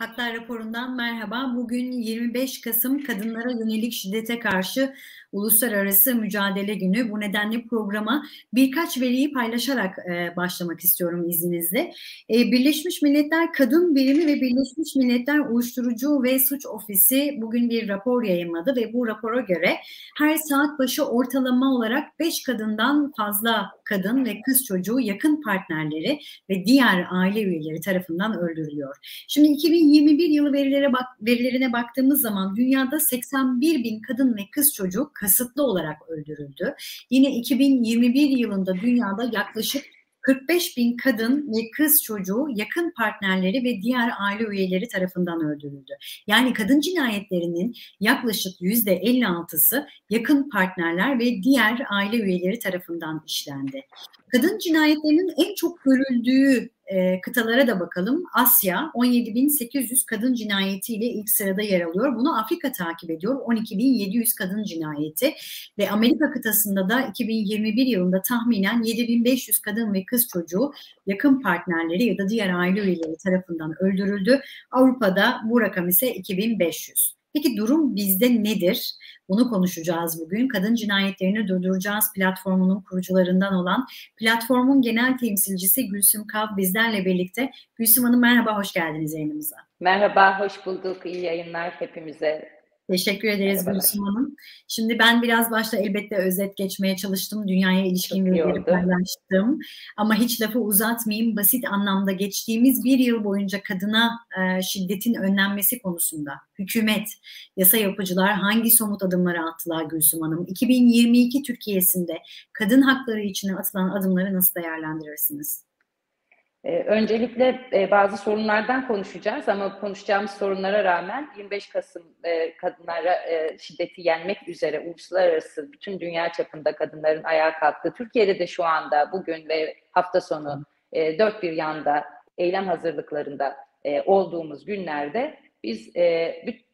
Haklar raporundan merhaba. Bugün 25 Kasım Kadınlara Yönelik Şiddete Karşı Uluslararası Mücadele Günü. Bu nedenle programa birkaç veriyi paylaşarak e, başlamak istiyorum izninizle. E, Birleşmiş Milletler Kadın Birimi ve Birleşmiş Milletler Uyuşturucu ve Suç Ofisi bugün bir rapor yayınladı ve bu rapora göre her saat başı ortalama olarak 5 kadından fazla kadın ve kız çocuğu yakın partnerleri ve diğer aile üyeleri tarafından öldürülüyor. Şimdi 2021 yılı verilere bak, verilerine baktığımız zaman dünyada 81 bin kadın ve kız çocuk kasıtlı olarak öldürüldü. Yine 2021 yılında dünyada yaklaşık 45 bin kadın ve kız çocuğu yakın partnerleri ve diğer aile üyeleri tarafından öldürüldü. Yani kadın cinayetlerinin yaklaşık yüzde 56'sı yakın partnerler ve diğer aile üyeleri tarafından işlendi. Kadın cinayetlerinin en çok görüldüğü e, kıtalara da bakalım. Asya 17.800 kadın cinayetiyle ilk sırada yer alıyor. Bunu Afrika takip ediyor. 12.700 kadın cinayeti ve Amerika kıtasında da 2021 yılında tahminen 7.500 kadın ve kız çocuğu yakın partnerleri ya da diğer aile üyeleri tarafından öldürüldü. Avrupa'da bu rakam ise 2500. Peki durum bizde nedir? Bunu konuşacağız bugün. Kadın cinayetlerini durduracağız platformunun kurucularından olan platformun genel temsilcisi Gülsüm Kav bizlerle birlikte. Gülsüm Hanım merhaba, hoş geldiniz yayınımıza. Merhaba, hoş bulduk. İyi yayınlar hepimize. Teşekkür ederiz Gülsüm Hanım. Şimdi ben biraz başta elbette özet geçmeye çalıştım. Dünyaya ilişkin verileri paylaştım. Ama hiç lafı uzatmayayım. Basit anlamda geçtiğimiz bir yıl boyunca kadına e, şiddetin önlenmesi konusunda hükümet, yasa yapıcılar hangi somut adımları attılar Gülsüm Hanım? 2022 Türkiye'sinde kadın hakları için atılan adımları nasıl değerlendirirsiniz? Ee, öncelikle e, bazı sorunlardan konuşacağız ama konuşacağımız sorunlara rağmen 25 Kasım e, kadınlara e, şiddeti yenmek üzere uluslararası bütün dünya çapında kadınların ayağa kalktığı Türkiye'de de şu anda bugün ve hafta sonu dört bir yanda eylem hazırlıklarında olduğumuz günlerde biz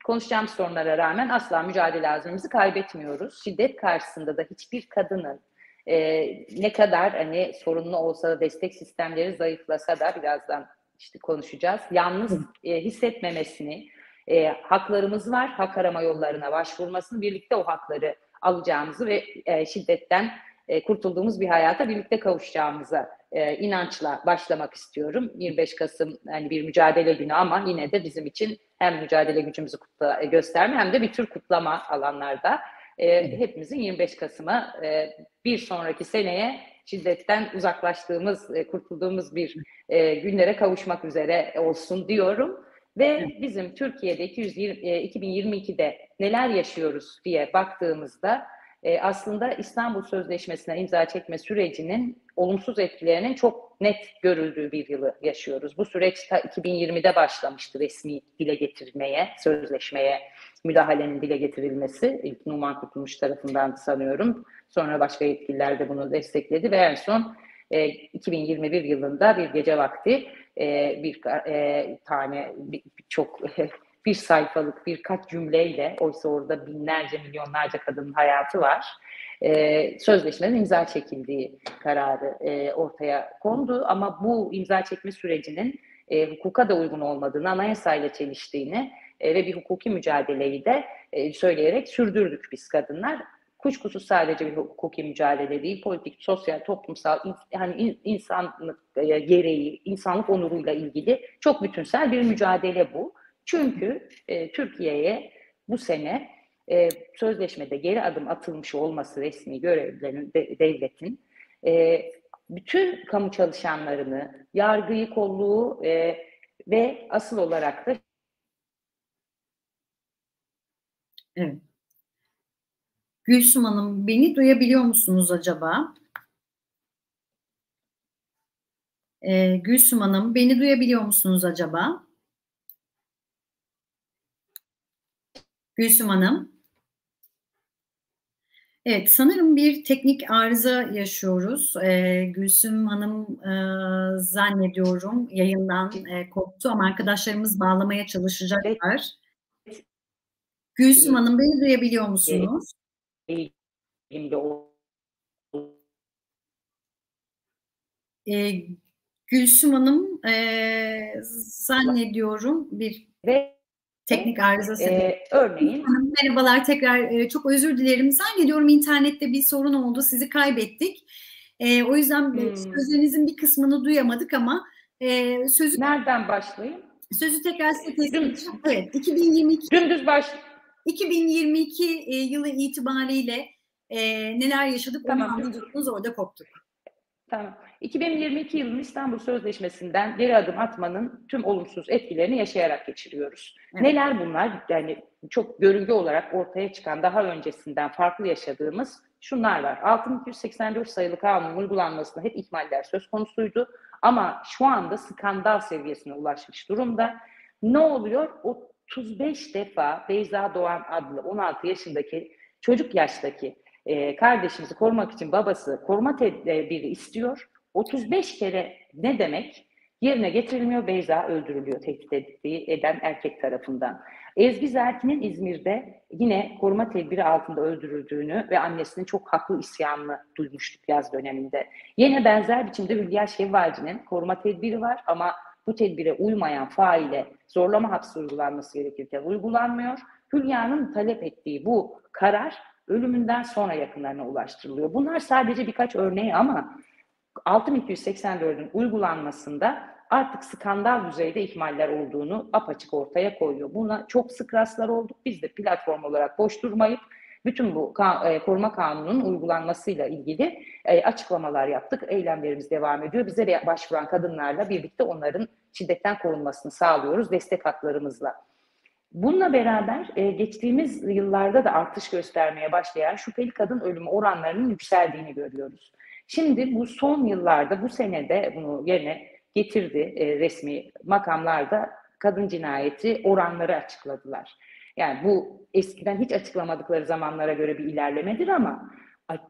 konuşacağımız sorunlara rağmen asla mücadele azmimizi kaybetmiyoruz. Şiddet karşısında da hiçbir kadının e, ne kadar hani sorunlu olsa da destek sistemleri zayıflasa da birazdan işte konuşacağız. Yalnız e, hissetmemesini, e, haklarımız var, hak arama yollarına başvurmasını, birlikte o hakları alacağımızı ve e, şiddetten e, kurtulduğumuz bir hayata birlikte kavuşacağımıza e, inançla başlamak istiyorum. 25 Kasım hani bir mücadele günü ama yine de bizim için hem mücadele gücümüzü kutla, e, gösterme hem de bir tür kutlama alanlarda e, hepimizin 25 Kasım'a e, bir sonraki seneye şiddetten uzaklaştığımız, e, kurtulduğumuz bir e, günlere kavuşmak üzere olsun diyorum. Ve bizim Türkiye'de 220, e, 2022'de neler yaşıyoruz diye baktığımızda e, aslında İstanbul Sözleşmesi'ne imza çekme sürecinin olumsuz etkilerinin çok net görüldüğü bir yılı yaşıyoruz. Bu süreç ta 2020'de başlamıştı resmi dile getirmeye, sözleşmeye müdahalenin dile getirilmesi. İlk Numan Kurtulmuş tarafından sanıyorum. Sonra başka yetkililer de bunu destekledi ve en son e, 2021 yılında bir gece vakti e, bir e, tane bir, çok bir sayfalık birkaç cümleyle oysa orada binlerce milyonlarca kadının hayatı var. E, sözleşmenin imza çekildiği kararı e, ortaya kondu ama bu imza çekme sürecinin e, hukuka da uygun olmadığını, anayasayla çeliştiğini e, ve bir hukuki mücadeleyi de e, söyleyerek sürdürdük biz kadınlar. Kuşkusuz sadece bir hukuki mücadele değil, politik, sosyal, toplumsal, hani insanlık e, gereği, insanlık onuruyla ilgili çok bütünsel bir mücadele bu. Çünkü e, Türkiye'ye bu sene e, sözleşmede geri adım atılmış olması resmi görevlerin de, devletin e, bütün kamu çalışanlarını, yargıyı kolluğu e, ve asıl olarak da Evet. Gülsüm Hanım beni duyabiliyor musunuz acaba? Ee, Gülsüm Hanım beni duyabiliyor musunuz acaba? Gülsüm Hanım. Evet, sanırım bir teknik arıza yaşıyoruz. Ee, Gülsüm Hanım e, zannediyorum yayından e, koptu ama arkadaşlarımız bağlamaya çalışacaklar. Gülsüm Hanım beni duyabiliyor musunuz? Ee, Gülsüm Hanım e, zannediyorum bir ve teknik arıza e, örneğin merhabalar tekrar e, çok özür dilerim. Zannediyorum internette bir sorun oldu sizi kaybettik. E, o yüzden hmm. sözlerinizin bir kısmını duyamadık ama e, sözü nereden başlayayım? Sözü tekrar size teslim edeceğim. Evet 2022 dümdüz baş 2022 e, yılı itibariyle e, neler yaşadık tamam. onu anlatıyordunuz orada koptuk. Tamam. 2022 yılının İstanbul Sözleşmesi'nden geri adım atmanın tüm olumsuz etkilerini yaşayarak geçiriyoruz. Evet. Neler bunlar? Yani çok görüntü olarak ortaya çıkan daha öncesinden farklı yaşadığımız şunlar var. 6284 sayılı kanun uygulanmasında hep ihmaller söz konusuydu. Ama şu anda skandal seviyesine ulaşmış durumda. Ne oluyor? 35 defa Beyza Doğan adlı 16 yaşındaki çocuk yaştaki e, kardeşimizi korumak için babası koruma tedbiri istiyor. 35 kere ne demek? Yerine getirilmiyor, Beyza öldürülüyor tehdit ettiği, eden erkek tarafından. Ezgi Zerkin'in İzmir'de yine koruma tedbiri altında öldürüldüğünü ve annesinin çok haklı isyanını duymuştuk yaz döneminde. Yine benzer biçimde Hülya Şevvalci'nin koruma tedbiri var ama bu tedbire uymayan faile zorlama hapsi uygulanması gerekirken uygulanmıyor. Hülya'nın talep ettiği bu karar ölümünden sonra yakınlarına ulaştırılıyor. Bunlar sadece birkaç örneği ama 6284'ün uygulanmasında artık skandal düzeyde ihmaller olduğunu apaçık ortaya koyuyor. Buna çok sık rastlar olduk. Biz de platform olarak boş durmayıp bütün bu e, koruma kanununun uygulanmasıyla ilgili e, açıklamalar yaptık. Eylemlerimiz devam ediyor. Bize başvuran kadınlarla birlikte onların şiddetten korunmasını sağlıyoruz destek hatlarımızla. Bununla beraber e, geçtiğimiz yıllarda da artış göstermeye başlayan şüpheli kadın ölümü oranlarının yükseldiğini görüyoruz. Şimdi bu son yıllarda, bu senede bunu yerine getirdi resmi makamlarda kadın cinayeti oranları açıkladılar. Yani bu eskiden hiç açıklamadıkları zamanlara göre bir ilerlemedir ama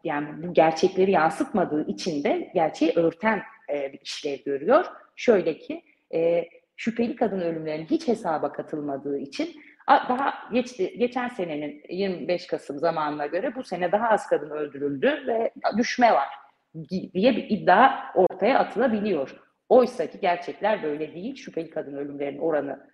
yani bu gerçekleri yansıtmadığı için de gerçeği örten e, bir işlev görüyor. Şöyle ki e, şüpheli kadın ölümlerinin hiç hesaba katılmadığı için daha geçti, geçen senenin 25 Kasım zamanına göre bu sene daha az kadın öldürüldü ve düşme var diye bir iddia ortaya atılabiliyor. Oysa ki gerçekler böyle değil. Şüpheli kadın ölümlerinin oranı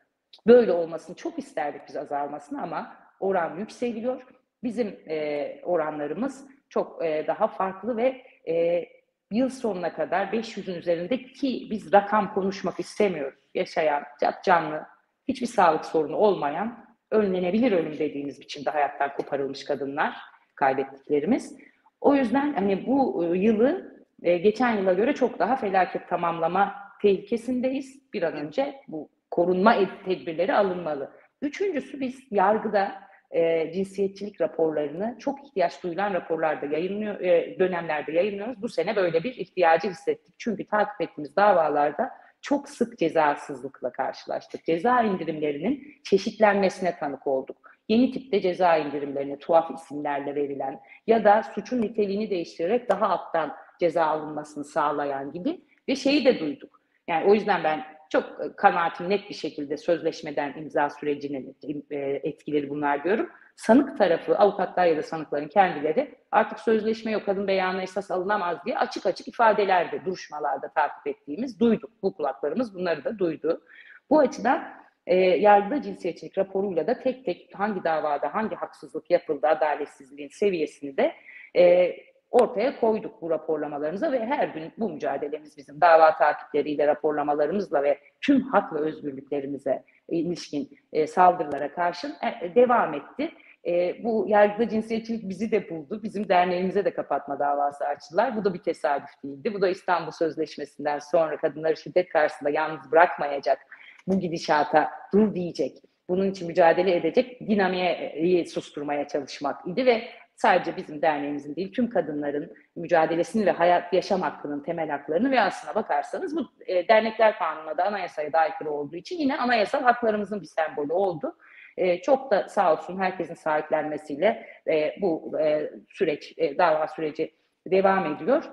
böyle olmasını çok isterdik biz azalmasını ama oran yükseliyor. Bizim e, oranlarımız çok e, daha farklı ve e, yıl sonuna kadar 500'ün üzerinde ki biz rakam konuşmak istemiyoruz. Yaşayan, canlı, hiçbir sağlık sorunu olmayan, önlenebilir ölüm dediğimiz biçimde hayattan koparılmış kadınlar kaybettiklerimiz. O yüzden hani bu e, yılı e, geçen yıla göre çok daha felaket tamamlama tehlikesindeyiz. Bir an önce bu korunma tedbirleri alınmalı. Üçüncüsü biz yargıda e, cinsiyetçilik raporlarını çok ihtiyaç duyulan raporlarda yayınlıyor, e, dönemlerde yayınlıyoruz. Bu sene böyle bir ihtiyacı hissettik. Çünkü takip ettiğimiz davalarda çok sık cezasızlıkla karşılaştık. Ceza indirimlerinin çeşitlenmesine tanık olduk. Yeni tipte ceza indirimlerine tuhaf isimlerle verilen ya da suçun niteliğini değiştirerek daha alttan ceza alınmasını sağlayan gibi bir şeyi de duyduk. Yani o yüzden ben çok e, kanaatim net bir şekilde sözleşmeden imza sürecinin e, etkileri bunlar diyorum. Sanık tarafı, avukatlar ya da sanıkların kendileri artık sözleşme yok, kadın beyanı esas alınamaz diye açık açık ifadelerde, duruşmalarda takip ettiğimiz duyduk. Bu kulaklarımız bunları da duydu. Bu açıdan e, yargıda cinsiyetçilik raporuyla da tek tek hangi davada hangi haksızlık yapıldı, adaletsizliğin seviyesini de e, ortaya koyduk bu raporlamalarımıza ve her gün bu mücadelemiz bizim dava takipleriyle, raporlamalarımızla ve tüm hak ve özgürlüklerimize ilişkin e, saldırılara karşın e, devam etti. E, bu yargıda cinsiyetçilik bizi de buldu. Bizim derneğimize de kapatma davası açtılar. Bu da bir tesadüf değildi. Bu da İstanbul Sözleşmesi'nden sonra kadınları şiddet karşısında yalnız bırakmayacak, bu gidişata dur diyecek, bunun için mücadele edecek dinamiği susturmaya çalışmak idi ve sadece bizim derneğimizin değil tüm kadınların mücadelesini ve hayat yaşam hakkının temel haklarını ve aslına bakarsanız bu e, dernekler kanununa da anayasaya da aykırı olduğu için yine anayasal haklarımızın bir sembolü oldu. E, çok da sağ olsun herkesin sahiplenmesiyle e, bu e, süreç, e, dava süreci devam ediyor.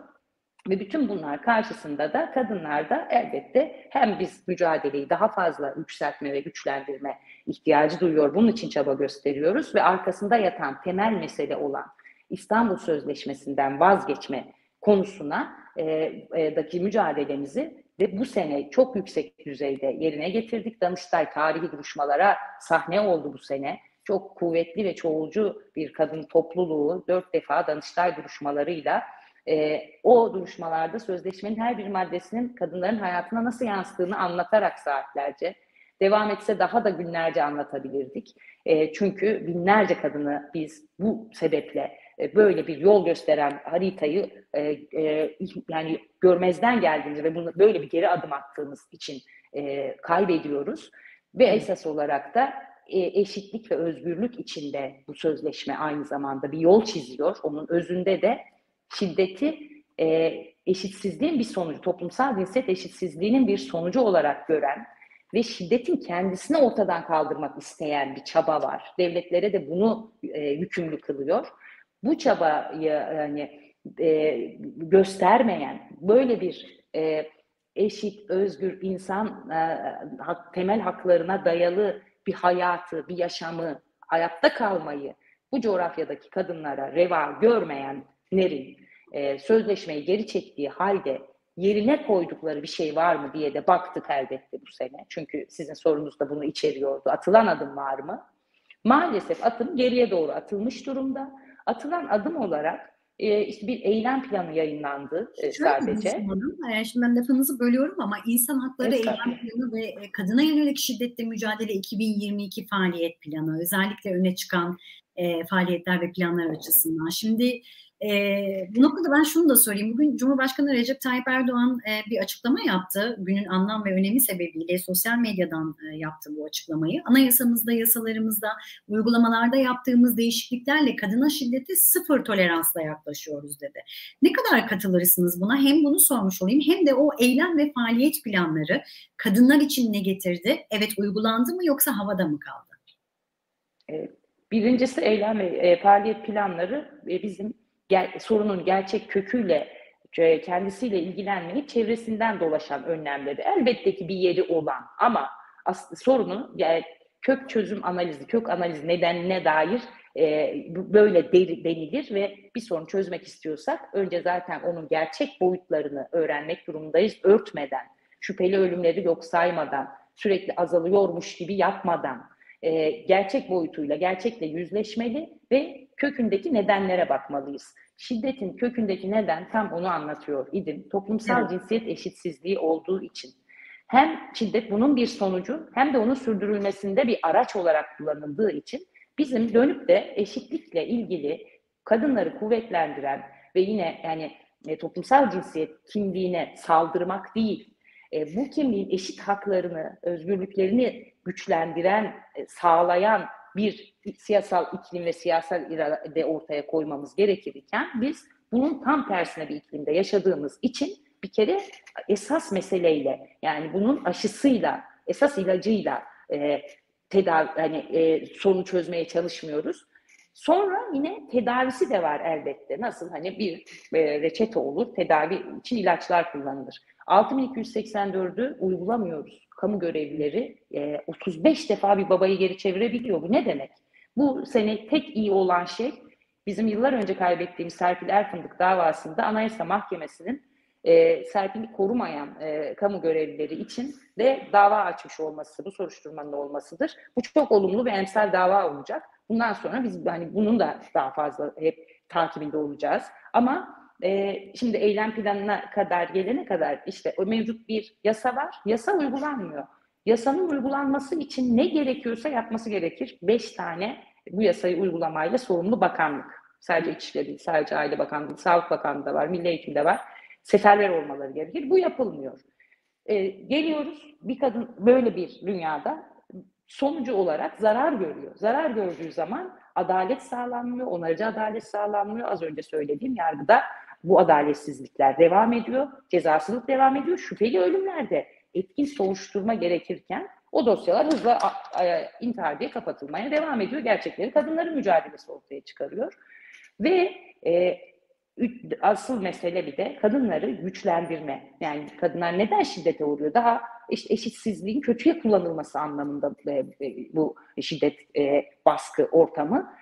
Ve bütün bunlar karşısında da kadınlar da elbette hem biz mücadeleyi daha fazla yükseltme ve güçlendirme ihtiyacı duyuyor. Bunun için çaba gösteriyoruz ve arkasında yatan temel mesele olan İstanbul Sözleşmesi'nden vazgeçme konusuna e, e, daki mücadelemizi ve bu sene çok yüksek düzeyde yerine getirdik. Danıştay tarihi duruşmalara sahne oldu bu sene. Çok kuvvetli ve çoğulcu bir kadın topluluğu dört defa Danıştay duruşmalarıyla e, o duruşmalarda sözleşmenin her bir maddesinin kadınların hayatına nasıl yansıdığını anlatarak saatlerce devam etse daha da günlerce anlatabilirdik. E, çünkü binlerce kadını biz bu sebeple e, böyle bir yol gösteren haritayı e, e, yani görmezden geldiğimiz ve bunu böyle bir geri adım attığımız için e, kaybediyoruz ve esas olarak da e, eşitlik ve özgürlük içinde bu sözleşme aynı zamanda bir yol çiziyor. Onun özünde de şiddeti e, eşitsizliğin bir sonucu, toplumsal cinsiyet eşitsizliğinin bir sonucu olarak gören ve şiddetin kendisini ortadan kaldırmak isteyen bir çaba var. Devletlere de bunu e, yükümlü kılıyor. Bu çabayı yani e, göstermeyen böyle bir e, eşit, özgür insan e, hak, temel haklarına dayalı bir hayatı, bir yaşamı, hayatta kalmayı bu coğrafyadaki kadınlara reva görmeyenlerin e, sözleşmeyi geri çektiği halde yerine koydukları bir şey var mı diye de baktık elbette bu sene. Çünkü sizin sorunuz da bunu içeriyordu. Atılan adım var mı? Maalesef atım geriye doğru atılmış durumda. Atılan adım olarak e, işte bir eylem planı yayınlandı e, sadece. E, şimdi ben lafınızı bölüyorum ama insan hakları eylem planı ve e, kadına yönelik şiddetle mücadele 2022 faaliyet planı özellikle öne çıkan e, faaliyetler ve planlar açısından. Şimdi e, bu noktada ben şunu da sorayım. Bugün Cumhurbaşkanı Recep Tayyip Erdoğan e, bir açıklama yaptı. Günün anlam ve önemi sebebiyle sosyal medyadan e, yaptı bu açıklamayı. Anayasamızda, yasalarımızda, uygulamalarda yaptığımız değişikliklerle kadına şiddete sıfır toleransla yaklaşıyoruz dedi. Ne kadar katılırsınız buna? Hem bunu sormuş olayım hem de o eylem ve faaliyet planları kadınlar için ne getirdi? Evet uygulandı mı yoksa havada mı kaldı? Birincisi eylem ve faaliyet planları bizim ger sorunun gerçek köküyle e, kendisiyle ilgilenmeyip çevresinden dolaşan önlemleri. Elbette ki bir yeri olan ama aslında sorunu yani kök çözüm analizi, kök analiz nedenine dair e, böyle denilir ve bir sorun çözmek istiyorsak önce zaten onun gerçek boyutlarını öğrenmek durumundayız. Örtmeden, şüpheli ölümleri yok saymadan, sürekli azalıyormuş gibi yapmadan, e, gerçek boyutuyla, gerçekle yüzleşmeli ve kökündeki nedenlere bakmalıyız. Şiddetin kökündeki neden tam onu anlatıyor idim. Toplumsal evet. cinsiyet eşitsizliği olduğu için. Hem şiddet bunun bir sonucu hem de onun sürdürülmesinde bir araç olarak kullanıldığı için bizim dönüp de eşitlikle ilgili kadınları kuvvetlendiren ve yine yani e, toplumsal cinsiyet kimliğine saldırmak değil, e, bu kimliğin eşit haklarını, özgürlüklerini güçlendiren, e, sağlayan bir siyasal iklim ve siyasal irade ortaya koymamız gerekirken biz bunun tam tersine bir iklimde yaşadığımız için bir kere esas meseleyle yani bunun aşısıyla, esas ilacıyla e, tedavi hani e, sorunu çözmeye çalışmıyoruz. Sonra yine tedavisi de var elbette. Nasıl hani bir e, reçete olur, tedavi için ilaçlar kullanılır. 6284'ü uygulamıyoruz. Kamu görevlileri e, 35 defa bir babayı geri çevirebiliyor. Bu ne demek? Bu sene tek iyi olan şey bizim yıllar önce kaybettiğimiz Serpil Erfındık davasında Anayasa Mahkemesi'nin e, Serpil'i korumayan e, kamu görevlileri için de dava açmış olması, bu soruşturmanın olmasıdır. Bu çok olumlu ve emsal dava olacak. Bundan sonra biz hani bunun da daha fazla hep takibinde olacağız. Ama e, şimdi eylem planına kadar gelene kadar işte o mevcut bir yasa var. Yasa uygulanmıyor. Yasanın uygulanması için ne gerekiyorsa yapması gerekir. Beş tane bu yasayı uygulamayla sorumlu bakanlık. Sadece İçişleri değil, sadece Aile Bakanlığı, Sağlık Bakanlığı da var, Milli Eğitim'de var. Seferber olmaları gerekir. Bu yapılmıyor. Ee, geliyoruz bir kadın böyle bir dünyada sonucu olarak zarar görüyor. Zarar gördüğü zaman adalet sağlanmıyor, onarıcı adalet sağlanmıyor. Az önce söylediğim yargıda bu adaletsizlikler devam ediyor, cezasızlık devam ediyor. Şüpheli ölümlerde etkin soruşturma gerekirken o dosyalar hızla intihar diye kapatılmaya devam ediyor. Gerçekleri kadınların mücadelesi ortaya çıkarıyor. Ve e, asıl mesele bir de kadınları güçlendirme. Yani kadınlar neden şiddete uğruyor? Daha işte eşitsizliğin kötüye kullanılması anlamında e, e, bu şiddet e, baskı ortamı.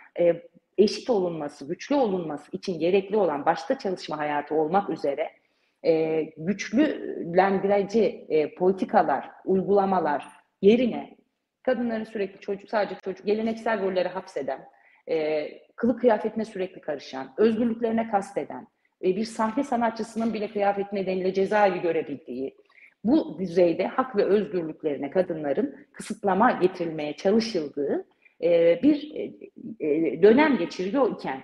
Eşit olunması, güçlü olunması için gerekli olan başta çalışma hayatı olmak üzere güçlü güçlendirici e, politikalar, uygulamalar yerine kadınların sürekli çocuk, sadece çocuk, geleneksel rolleri hapseden, e, kılık kıyafetine sürekli karışan, özgürlüklerine kasteden, e, bir sahne sanatçısının bile kıyafet nedeniyle cezaevi görebildiği, bu düzeyde hak ve özgürlüklerine kadınların kısıtlama getirilmeye çalışıldığı e, bir e, e, dönem geçiriyor iken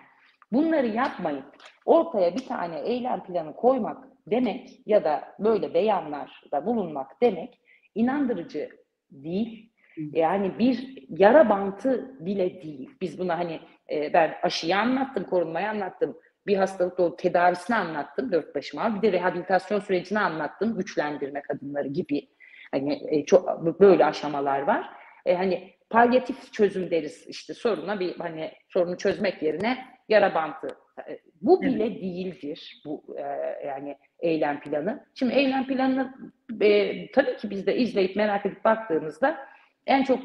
bunları yapmayıp ortaya bir tane eylem planı koymak demek ya da böyle beyanlarda bulunmak demek inandırıcı değil. Yani bir yara bantı bile değil. Biz buna hani e, ben aşıyı anlattım, korunmayı anlattım. Bir hastalıkta o tedavisini anlattım dört başıma. Bir de rehabilitasyon sürecini anlattım. Güçlendirme kadınları gibi. Hani e, çok böyle aşamalar var. E, hani palyatif çözüm deriz işte soruna bir hani sorunu çözmek yerine yara bantı. E, bu bile evet. değildir bu e, yani eylem planı. Şimdi eylem planını e, tabii ki biz de izleyip merak edip baktığımızda en çok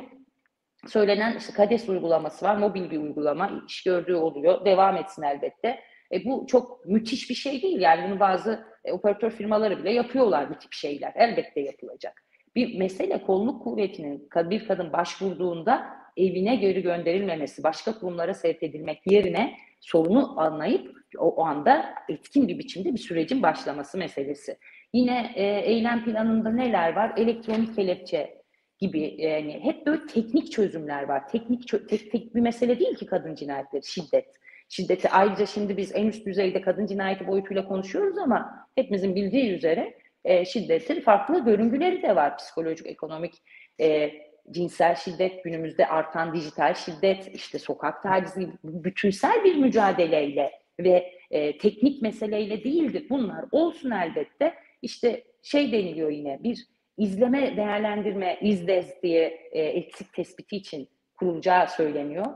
söylenen işte KADES uygulaması var. Mobil bir uygulama. iş gördüğü oluyor. Devam etsin elbette. E, bu çok müthiş bir şey değil. Yani bunu bazı e, operatör firmaları bile yapıyorlar bu tip şeyler. Elbette yapılacak. Bir mesele kolluk kuvvetinin bir kadın başvurduğunda evine geri gönderilmemesi, başka kurumlara sevk edilmek yerine sorunu anlayıp o, o anda etkin bir biçimde bir sürecin başlaması meselesi. Yine e, eylem planında neler var? Elektronik kelepçe gibi yani hep böyle teknik çözümler var. Teknik tek, tek bir mesele değil ki kadın cinayetleri, şiddet. Şiddeti ayrıca şimdi biz en üst düzeyde kadın cinayeti boyutuyla konuşuyoruz ama hepimizin bildiği üzere e, şiddetin farklı görüngüleri de var. Psikolojik, ekonomik, e, cinsel şiddet, günümüzde artan dijital şiddet, işte sokak tacizi, bütünsel bir mücadeleyle ve e, teknik meseleyle değildir. Bunlar olsun elbette. İşte şey deniliyor yine bir izleme, değerlendirme, izlez diye e, eksik tespiti için kurulacağı söyleniyor.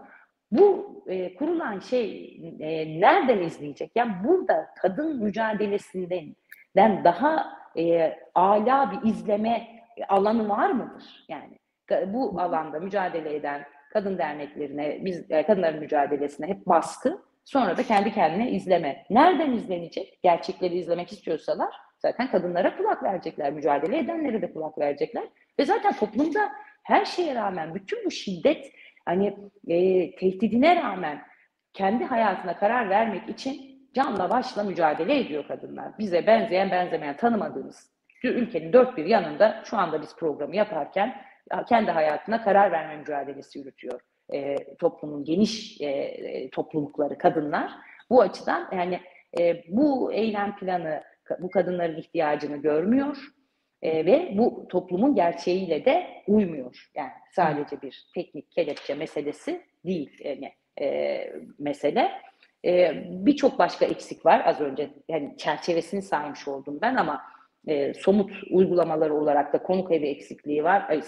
Bu e, kurulan şey e, nereden izleyecek? Yani burada kadın mücadelesinden daha e, ala bir izleme alanı var mıdır? Yani bu alanda mücadele eden kadın derneklerine, biz e, kadınların mücadelesine hep baskı, sonra da kendi kendine izleme. Nereden izlenecek? Gerçekleri izlemek istiyorsalar zaten kadınlara kulak verecekler, mücadele edenlere de kulak verecekler. Ve zaten toplumda her şeye rağmen bütün bu şiddet hani e, tehdidine rağmen kendi hayatına karar vermek için canla başla mücadele ediyor kadınlar. Bize benzeyen benzemeyen tanımadığımız ülkenin dört bir yanında şu anda biz programı yaparken kendi hayatına karar verme mücadelesi yürütüyor e, toplumun geniş e, e toplulukları kadınlar. Bu açıdan yani e, bu eylem planı bu kadınların ihtiyacını görmüyor e, ve bu toplumun gerçeğiyle de uymuyor. Yani sadece bir teknik kelepçe meselesi değil yani, e, mesele. E, Birçok başka eksik var az önce yani çerçevesini saymış oldum ben ama e, somut uygulamaları olarak da konuk evi eksikliği var. Ay,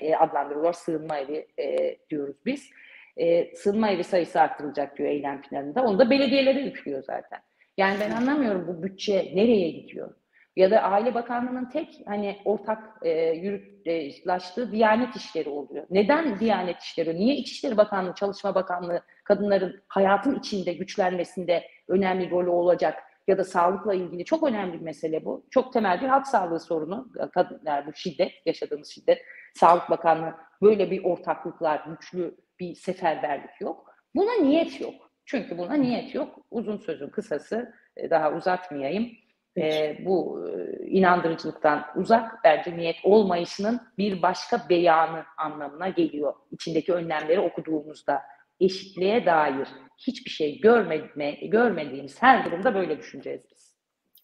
e, adlandırılıyor. Sığınma evi e, diyoruz biz. E, sığınma evi sayısı arttırılacak diyor eylem planında. Onu da belediyelere yüklüyor zaten. Yani ben anlamıyorum bu bütçe nereye gidiyor? Ya da Aile Bakanlığı'nın tek hani ortak e, yürütlaştığı Diyanet işleri oluyor. Neden Diyanet işleri? Niye İçişleri Bakanlığı, Çalışma Bakanlığı kadınların hayatın içinde güçlenmesinde önemli rolü olacak? Ya da sağlıkla ilgili çok önemli bir mesele bu. Çok temel bir halk sağlığı sorunu. Kadınlar bu şiddet, yaşadığımız şiddet. Sağlık Bakanlığı böyle bir ortaklıklar, güçlü bir seferberlik yok. Buna niyet yok. Çünkü buna niyet yok. Uzun sözün kısası e, daha uzatmayayım. E, bu e, inandırıcılıktan uzak bence niyet olmayışının bir başka beyanı anlamına geliyor. İçindeki önlemleri okuduğumuzda eşitliğe dair hiçbir şey görmediğime, görmediğimiz her durumda böyle düşüneceğiz biz.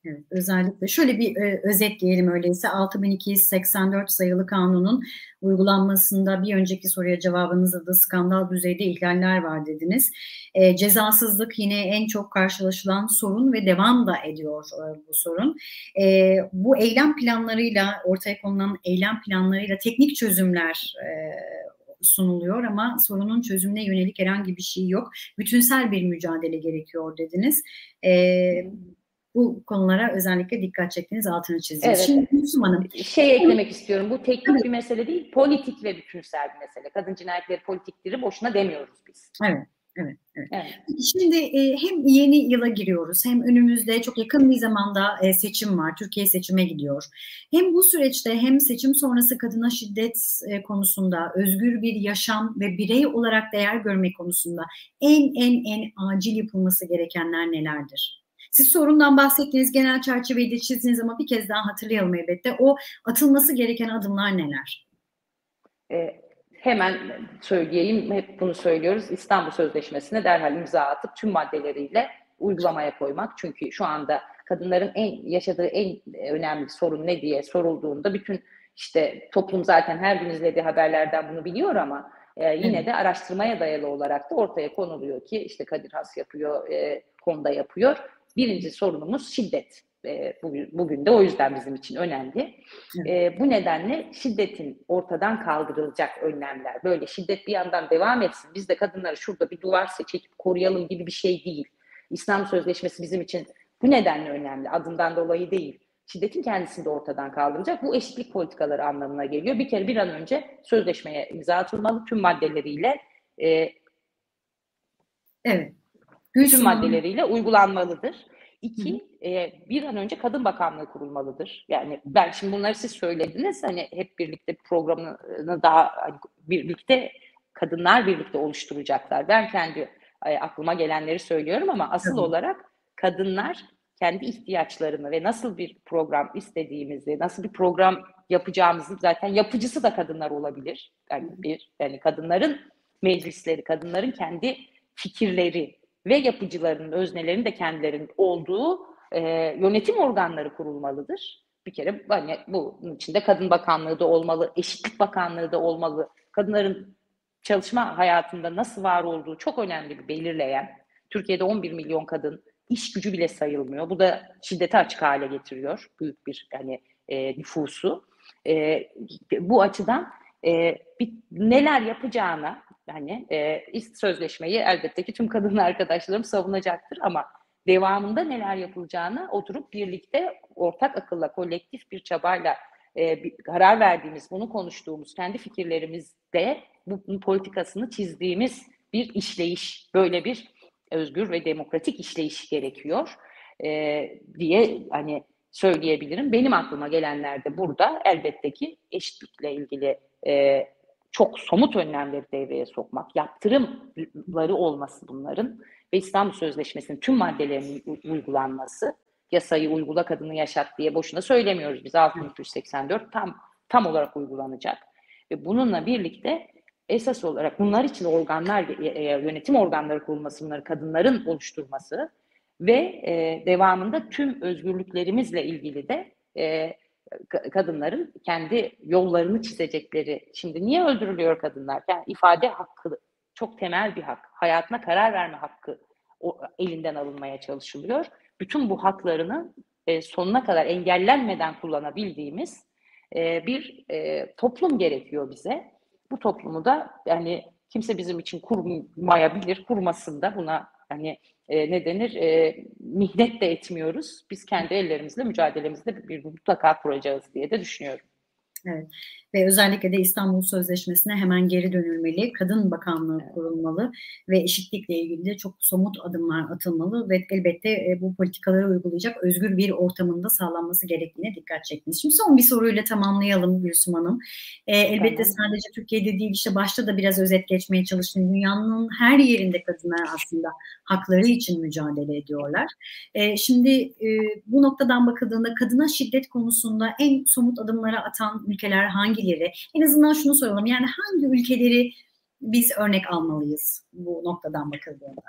Evet, özellikle şöyle bir e, özetleyelim öyleyse 6284 sayılı kanunun uygulanmasında bir önceki soruya cevabınızda da skandal düzeyde ihlaller var dediniz. E, cezasızlık yine en çok karşılaşılan sorun ve devam da ediyor e, bu sorun. E, bu eylem planlarıyla ortaya konulan eylem planlarıyla teknik çözümler e, sunuluyor ama sorunun çözümüne yönelik herhangi bir şey yok. Bütünsel bir mücadele gerekiyor dediniz. E, bu konulara özellikle dikkat çektiğiniz altını çizdiniz. Evet. Şimdi Müslüm Hanım. Şey eklemek istiyorum. Bu teknik evet. bir mesele değil, politik ve bütünsel bir mesele. Kadın cinayetleri politiktir, boşuna demiyoruz biz. Evet. Evet, evet. evet. Şimdi e, hem yeni yıla giriyoruz hem önümüzde çok yakın bir zamanda e, seçim var. Türkiye seçime gidiyor. Hem bu süreçte hem seçim sonrası kadına şiddet e, konusunda özgür bir yaşam ve birey olarak değer görmek konusunda en en en acil yapılması gerekenler nelerdir? Siz sorundan bahsettiğiniz genel çerçeveyi de çizdiniz ama bir kez daha hatırlayalım elbette. O atılması gereken adımlar neler? E, hemen söyleyeyim, hep bunu söylüyoruz. İstanbul Sözleşmesi'ne derhal imza atıp tüm maddeleriyle uygulamaya koymak. Çünkü şu anda kadınların en yaşadığı en önemli sorun ne diye sorulduğunda bütün işte toplum zaten her gün izlediği haberlerden bunu biliyor ama e, yine de araştırmaya dayalı olarak da ortaya konuluyor ki işte Kadir Has yapıyor, e, konuda yapıyor. Birinci sorunumuz şiddet. E, bugün, bugün de o yüzden bizim için önemli. E, bu nedenle şiddetin ortadan kaldırılacak önlemler. Böyle şiddet bir yandan devam etsin. Biz de kadınları şurada bir duvar çekip koruyalım gibi bir şey değil. İslam Sözleşmesi bizim için bu nedenle önemli. Adından dolayı değil. Şiddetin kendisini de ortadan kaldıracak. Bu eşitlik politikaları anlamına geliyor. Bir kere bir an önce sözleşmeye imza atılmalı tüm maddeleriyle e, evet. tüm maddeleriyle uygulanmalıdır. İki, e, bir an önce kadın bakanlığı kurulmalıdır. Yani ben şimdi bunları siz söylediniz. Hani hep birlikte programını daha hani birlikte kadınlar birlikte oluşturacaklar. Ben kendi e, aklıma gelenleri söylüyorum ama asıl Tabii. olarak kadınlar kendi ihtiyaçlarını ve nasıl bir program istediğimizi, nasıl bir program yapacağımızı zaten yapıcısı da kadınlar olabilir. Yani bir yani kadınların meclisleri, kadınların kendi fikirleri, ve yapıcılarının, öznelerinin de kendilerinin olduğu e, yönetim organları kurulmalıdır. Bir kere hani bunun içinde Kadın Bakanlığı da olmalı, Eşitlik Bakanlığı da olmalı. Kadınların çalışma hayatında nasıl var olduğu çok önemli bir belirleyen. Türkiye'de 11 milyon kadın iş gücü bile sayılmıyor. Bu da şiddete açık hale getiriyor büyük bir yani e, nüfusu. E, bu açıdan e, bir, neler yapacağına hani e, sözleşmeyi elbette ki tüm kadın arkadaşlarım savunacaktır ama devamında neler yapılacağını oturup birlikte ortak akılla, kolektif bir çabayla e, bir karar verdiğimiz, bunu konuştuğumuz, kendi fikirlerimizde bu politikasını çizdiğimiz bir işleyiş, böyle bir özgür ve demokratik işleyiş gerekiyor e, diye hani söyleyebilirim. Benim aklıma gelenler de burada elbette ki eşitlikle ilgili e, çok somut önlemleri devreye sokmak, yaptırımları olması bunların ve İstanbul Sözleşmesi'nin tüm maddelerinin uygulanması, yasayı uygula kadını yaşat diye boşuna söylemiyoruz biz 6384 tam tam olarak uygulanacak. Ve bununla birlikte esas olarak bunlar için organlar, e, e, yönetim organları kurulması, bunları kadınların oluşturması ve e, devamında tüm özgürlüklerimizle ilgili de e, kadınların kendi yollarını çizecekleri. Şimdi niye öldürülüyor kadınlar? Yani ifade hakkı çok temel bir hak. Hayatına karar verme hakkı o, elinden alınmaya çalışılıyor. Bütün bu haklarını e, sonuna kadar engellenmeden kullanabildiğimiz e, bir e, toplum gerekiyor bize. Bu toplumu da yani kimse bizim için kurmayabilir, kurmasın da buna hani e, ne denir e, mihnet de etmiyoruz. Biz kendi ellerimizle mücadelemizde bir mutlaka kuracağız diye de düşünüyorum. Evet. Ve özellikle de İstanbul Sözleşmesi'ne hemen geri dönülmeli, kadın bakanlığı kurulmalı ve eşitlikle ilgili de çok somut adımlar atılmalı ve elbette e, bu politikaları uygulayacak özgür bir ortamında sağlanması gerektiğine dikkat çektiniz. Şimdi son bir soruyla tamamlayalım Gülsüm Hanım. E, elbette tamam. sadece Türkiye'de değil işte başta da biraz özet geçmeye çalıştım. Dünyanın her yerinde kadınlar aslında hakları için mücadele ediyorlar. E, şimdi e, bu noktadan bakıldığında kadına şiddet konusunda en somut adımları atan ülkeler hangileri? En azından şunu soralım. Yani hangi ülkeleri biz örnek almalıyız bu noktadan bakıldığında?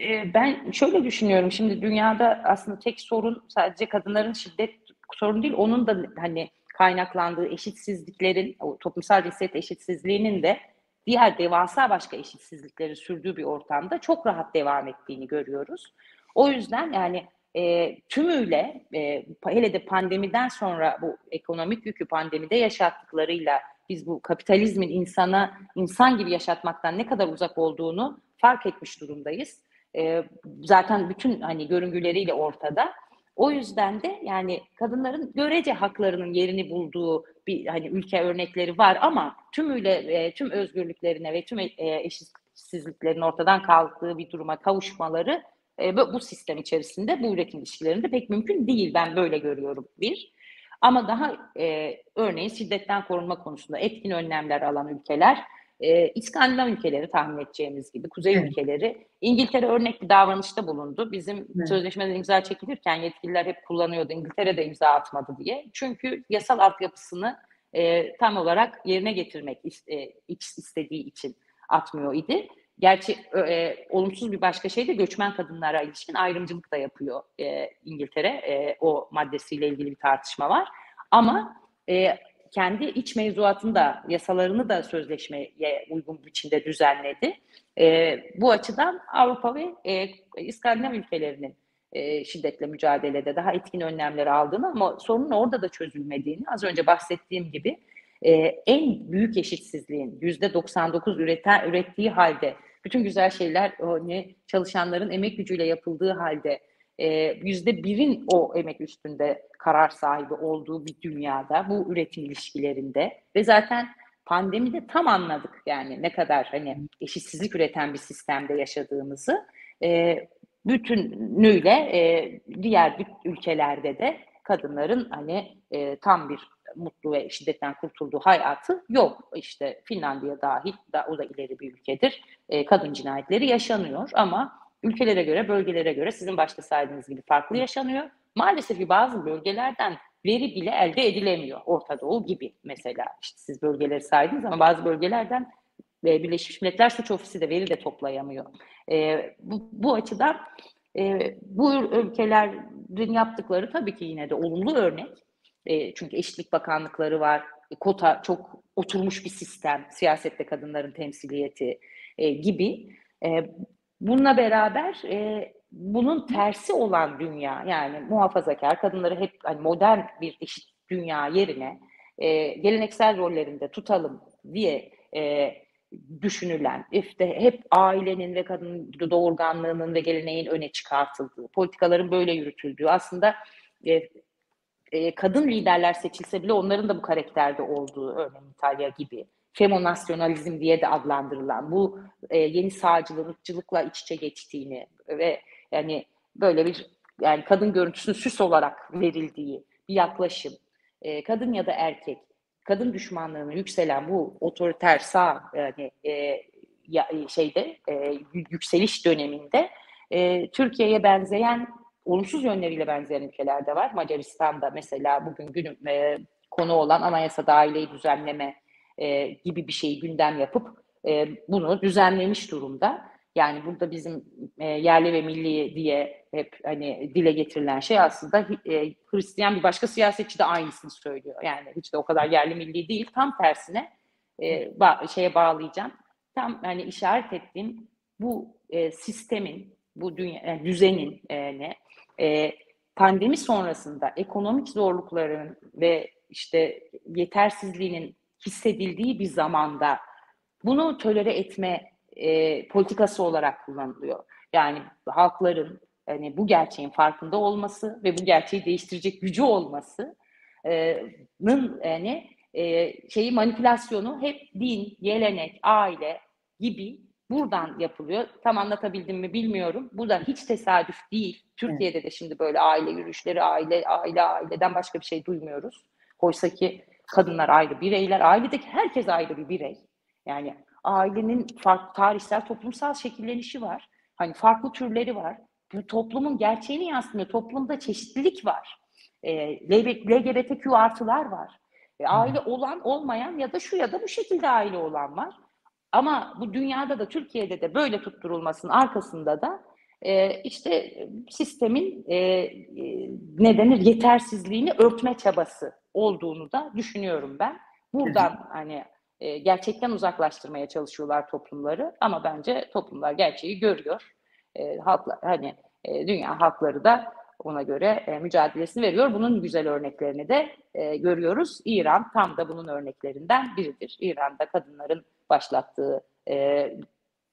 Ee, ben şöyle düşünüyorum. Şimdi dünyada aslında tek sorun sadece kadınların şiddet sorun değil. Onun da hani kaynaklandığı eşitsizliklerin, o toplumsal cinsiyet eşitsizliğinin de diğer devasa başka eşitsizlikleri sürdüğü bir ortamda çok rahat devam ettiğini görüyoruz. O yüzden yani e, tümüyle e, hele de pandemiden sonra bu ekonomik yükü pandemide yaşattıklarıyla biz bu kapitalizmin insana insan gibi yaşatmaktan ne kadar uzak olduğunu fark etmiş durumdayız. E, zaten bütün hani görüngüleriyle ortada. O yüzden de yani kadınların görece haklarının yerini bulduğu bir hani ülke örnekleri var ama tümüyle e, tüm özgürlüklerine ve tüm e, eşit eşitsizliklerin ortadan kalktığı bir duruma kavuşmaları e, bu sistem içerisinde bu üretim ilişkilerinde pek mümkün değil. Ben böyle görüyorum bir. Ama daha e, örneğin şiddetten korunma konusunda etkin önlemler alan ülkeler e, İskandinav ülkeleri tahmin edeceğimiz gibi kuzey evet. ülkeleri İngiltere örnek bir davranışta bulundu. Bizim evet. sözleşmeden imza çekilirken yetkililer hep kullanıyordu İngiltere de imza atmadı diye. Çünkü yasal altyapısını e, tam olarak yerine getirmek e, istediği için atmıyor idi. Gerçi e, olumsuz bir başka şey de göçmen kadınlara ilişkin ayrımcılık da yapıyor e, İngiltere. E, o maddesiyle ilgili bir tartışma var. Ama e, kendi iç mevzuatını da yasalarını da sözleşmeye uygun biçimde düzenledi. E, bu açıdan Avrupa ve e, İskandinav ülkelerinin e, şiddetle mücadelede daha etkin önlemler aldığını ama sorunun orada da çözülmediğini az önce bahsettiğim gibi e, en büyük eşitsizliğin yüzde 99 üreten, ürettiği halde bütün güzel şeyler ne çalışanların emek gücüyle yapıldığı halde e, yüzde birin o emek üstünde karar sahibi olduğu bir dünyada bu üretim ilişkilerinde. Ve zaten pandemide tam anladık yani ne kadar hani eşitsizlik üreten bir sistemde yaşadığımızı. E, bütünüyle e, diğer ülkelerde de kadınların hani e, tam bir mutlu ve şiddetten kurtulduğu hayatı yok. İşte Finlandiya dahil, da, o da ileri bir ülkedir. E, kadın cinayetleri yaşanıyor ama ülkelere göre, bölgelere göre sizin başta saydığınız gibi farklı yaşanıyor. Maalesef ki bazı bölgelerden veri bile elde edilemiyor. Orta Doğu gibi mesela. İşte siz bölgeleri saydınız ama bazı bölgelerden e, Birleşmiş Milletler Suç Ofisi de veri de toplayamıyor. E, bu, bu açıdan bu ülkelerin yaptıkları tabii ki yine de olumlu örnek. E, çünkü eşitlik bakanlıkları var. E, kota çok oturmuş bir sistem. Siyasette kadınların temsiliyeti e, gibi. E, bununla beraber e, bunun tersi olan dünya yani muhafazakar kadınları hep hani modern bir eşit dünya yerine e, geleneksel rollerinde tutalım diye e, düşünülen, işte hep ailenin ve kadın doğurganlığının ve geleneğin öne çıkartıldığı, politikaların böyle yürütüldüğü aslında e, e, kadın liderler seçilse bile onların da bu karakterde olduğu örneğin İtalya gibi femonasyonalizm diye de adlandırılan bu e, yeni ırkçılıkla iç içe geçtiğini ve yani böyle bir yani kadın görüntüsünün süs olarak verildiği bir yaklaşım, e, kadın ya da erkek, kadın düşmanlığını yükselen bu otoriter sağ yani e, ya, şeyde e, yükseliş döneminde e, Türkiye'ye benzeyen olumsuz yönleriyle benzeyen ülkelerde var. Macaristan'da mesela bugün günüm e, konu olan anayasa aileyi düzenleme e, gibi bir şeyi gündem yapıp e, bunu düzenlemiş durumda. Yani burada bizim e, yerli ve milli diye hep hani dile getirilen şey aslında e, Hristiyan bir başka siyasetçi de aynısını söylüyor. Yani hiç de o kadar yerli milli değil. Tam tersine e, ba- şeye bağlayacağım. Tam hani işaret ettiğim bu e, sistemin, bu dünya, yani düzenin e, ne e, pandemi sonrasında ekonomik zorlukların ve işte yetersizliğinin hissedildiği bir zamanda bunu tölere etme e, politikası olarak kullanılıyor. Yani halkların hani bu gerçeğin farkında olması ve bu gerçeği değiştirecek gücü olmasının yani e, şeyi manipülasyonu hep din, gelenek, aile gibi buradan yapılıyor. Tam anlatabildim mi bilmiyorum. Bu da hiç tesadüf değil. Türkiye'de de şimdi böyle aile yürüyüşleri, aile, aile, aileden başka bir şey duymuyoruz. Oysa ki kadınlar ayrı bireyler, ailedeki herkes ayrı bir birey. Yani ailenin farklı tarihsel, toplumsal şekillenişi var. Hani farklı türleri var. Bu toplumun gerçeğini yansıtmıyor. Toplumda çeşitlilik var. E, LGBTQ artılar var. E, aile olan, olmayan ya da şu ya da bu şekilde aile olan var. Ama bu dünyada da Türkiye'de de böyle tutturulmasının arkasında da e, işte sistemin e, e, ne denir yetersizliğini örtme çabası olduğunu da düşünüyorum ben. Buradan hani e, gerçekten uzaklaştırmaya çalışıyorlar toplumları ama bence toplumlar gerçeği görüyor. E, halklar hani e, dünya halkları da ona göre e, mücadelesini veriyor. Bunun güzel örneklerini de e, görüyoruz. İran tam da bunun örneklerinden biridir. İran'da kadınların başlattığı e,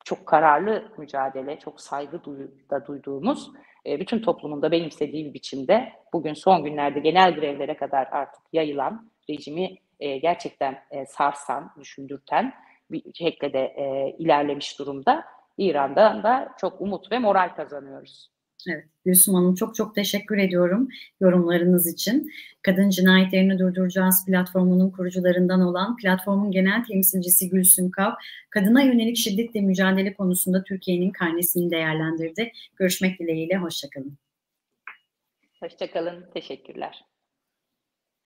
çok kararlı mücadele, çok saygı da duyduğumuz e, bütün toplumunda benimsediği bir biçimde bugün son günlerde genel grevlere kadar artık yayılan rejimi e, gerçekten e, sarsan, düşündürten bir şekilde de e, ilerlemiş durumda. İran'dan da çok umut ve moral kazanıyoruz. Evet, Gülsüm Hanım çok çok teşekkür ediyorum yorumlarınız için. Kadın Cinayetlerini Durduracağız platformunun kurucularından olan platformun genel temsilcisi Gülsüm Kav, kadına yönelik şiddetle mücadele konusunda Türkiye'nin karnesini değerlendirdi. Görüşmek dileğiyle, hoşçakalın. Hoşçakalın, teşekkürler.